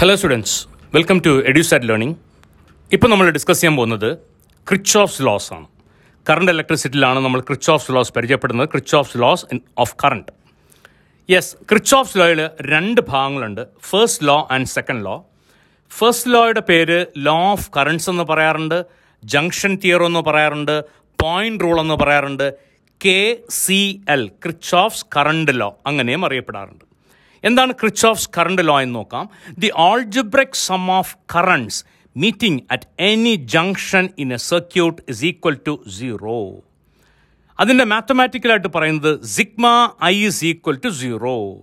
Hello students welcome to Edusat learning ഇപ്പോൾ നമ്മൾ discuss ചെയ്യാൻ പോകുന്നത് ക്രിച്ച് ഓഫ്സ് ലോസ് ആണ് കറണ്ട് ഇലക്ട്രിസിറ്റിയിലാണ് നമ്മൾ ക്രിച്ച് ഓഫ്സ് ലോസ് പരിചയപ്പെടുന്നത്. Kirchhoff's laws of current yes Kirchhoff's ലോയിൽ രണ്ട് ഭാഗങ്ങളുണ്ട്. First law and second law first ലോയുടെ പേര് ലോ ഓഫ് കറണ്ട്സ് എന്ന് പറയാറുണ്ട്. ജംഗ്ഷൻ തിയറോ എന്ന് പറയാറുണ്ട്. പോയിന്റ് റൂൾ എന്ന് പറയാറുണ്ട്. K C L Kirchhoff's current law അങ്ങനെയും അറിയപ്പെടാറുണ്ട്. എന്താണ് ക്രിച്ചോഫ്സ് കറണ്ട് ലോ എന്ന് നോക്കാം. The algebraic sum of currents meeting at any junction in a circuit is equal to zero. അതിന്റെ മാത്തമാറ്റിക്കലായിട്ട് പറയുന്നത് sigma I is equal to zero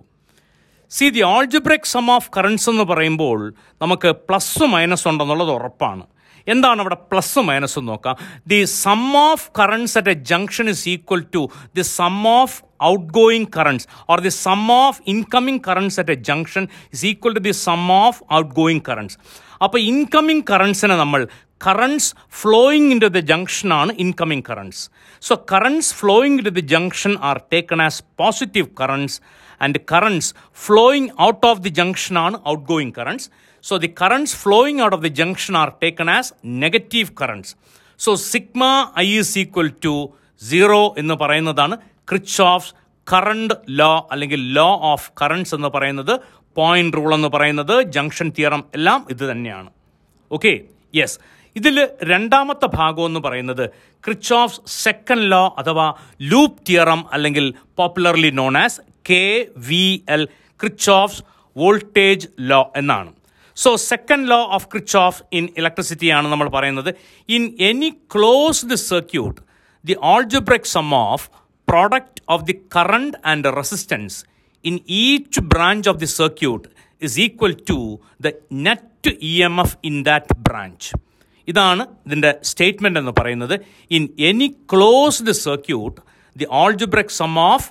see the algebraic sum of currents എന്ന് പറയുമ്പോൾ നമുക്ക് plus minus ഉണ്ടെന്നുള്ളത് ഉറപ്പാണ്. എന്താണ് അവിടെ പ്ലസ് മൈനസ് നോക്കാം. The sum of currents at a junction is equal to the sum of outgoing currents or the sum of incoming currents at a junction is equal to the sum of outgoing currents അപ്പോൾ incoming കറൻസിനെ നമ്മൾ currents flowing into the junction ആണ് incoming currents so currents flowing to the junction are taken as positive currents and currents flowing out of the junction ആണ് outgoing currents so the currents flowing out of the junction are taken as negative currents so sigma I is equal to zero എന്ന് പറയുന്നതാണ് Kirchhoff current law അല്ലെങ്കിൽ law of currents എന്ന് പറയുന്നത് point rule എന്ന് പറയുന്നത് junction theorem എല്ലാം ഇത് തന്നെയാണ്. ഓക്കെ യെസ് ഇതിൽ രണ്ടാമത്തെ ഭാഗം എന്ന് പറയുന്നത് ക്രിച്ച് ഓഫ് സെക്കൻഡ് ലോ അഥവാ ലൂപ്പ് തിയറം അല്ലെങ്കിൽ popularly known as K V L Kirchhoff voltage law എന്നാണ്. So second law of Kirchhoff in ഇലക്ട്രിസിറ്റിയാണ് നമ്മൾ പറയുന്നത്. In any closed circuit the algebraic sum of product of the current and resistance in each branch of the circuit is equal to the net E M F in that branch ഇതാണ് ഇതിന്റെ statement എന്ന് പറയുന്നത്. In any closed circuit the algebraic sum of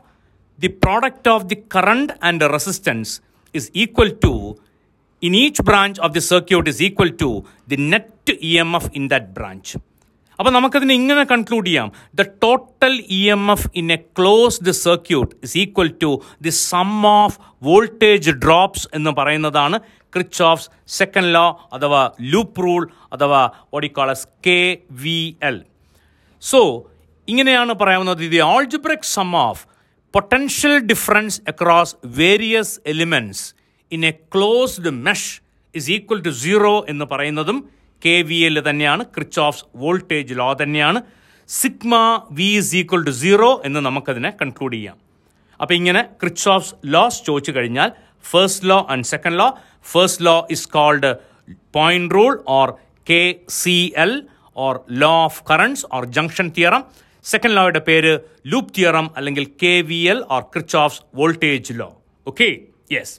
the product of the current and resistance is equal to in each branch of the circuit is equal to the net E M F in that branch അപ്പോൾ നമുക്കതിനെ ഇങ്ങനെ conclude ചെയ്യാം. The total E M F in a closed circuit is equal to the sum of voltage drops എന്ന് പറയുന്നതാണ് Kirchhoff's second law അഥവാ loop rule അഥവാ ഓഡിക്കോളസ് K V L so ഇങ്ങനെയാണ് പറയാവുന്നത് the algebraic sum of potential difference across various elements in a closed mesh is equal to zero എന്ന് പറയുന്നതും K V L തന്നെയാണ് ക്രിച്ചോഫ്സ് വോൾട്ടേജ് ലോ തന്നെയാണ്. Sigma V is equal to zero എന്ന് നമുക്കതിനെ conclude ചെയ്യാം. അപ്പോൾ ഇങ്ങനെ ക്രിച്ചോഫ്സ് ലോസ് ചോദിച്ചു കഴിഞ്ഞാൽ and second law first law is called point rule or K C L or law of currents or junction theorem second ലോയുടെ പേര് loop theorem അല്ലെങ്കിൽ K or Kirchhoff voltage law okay yes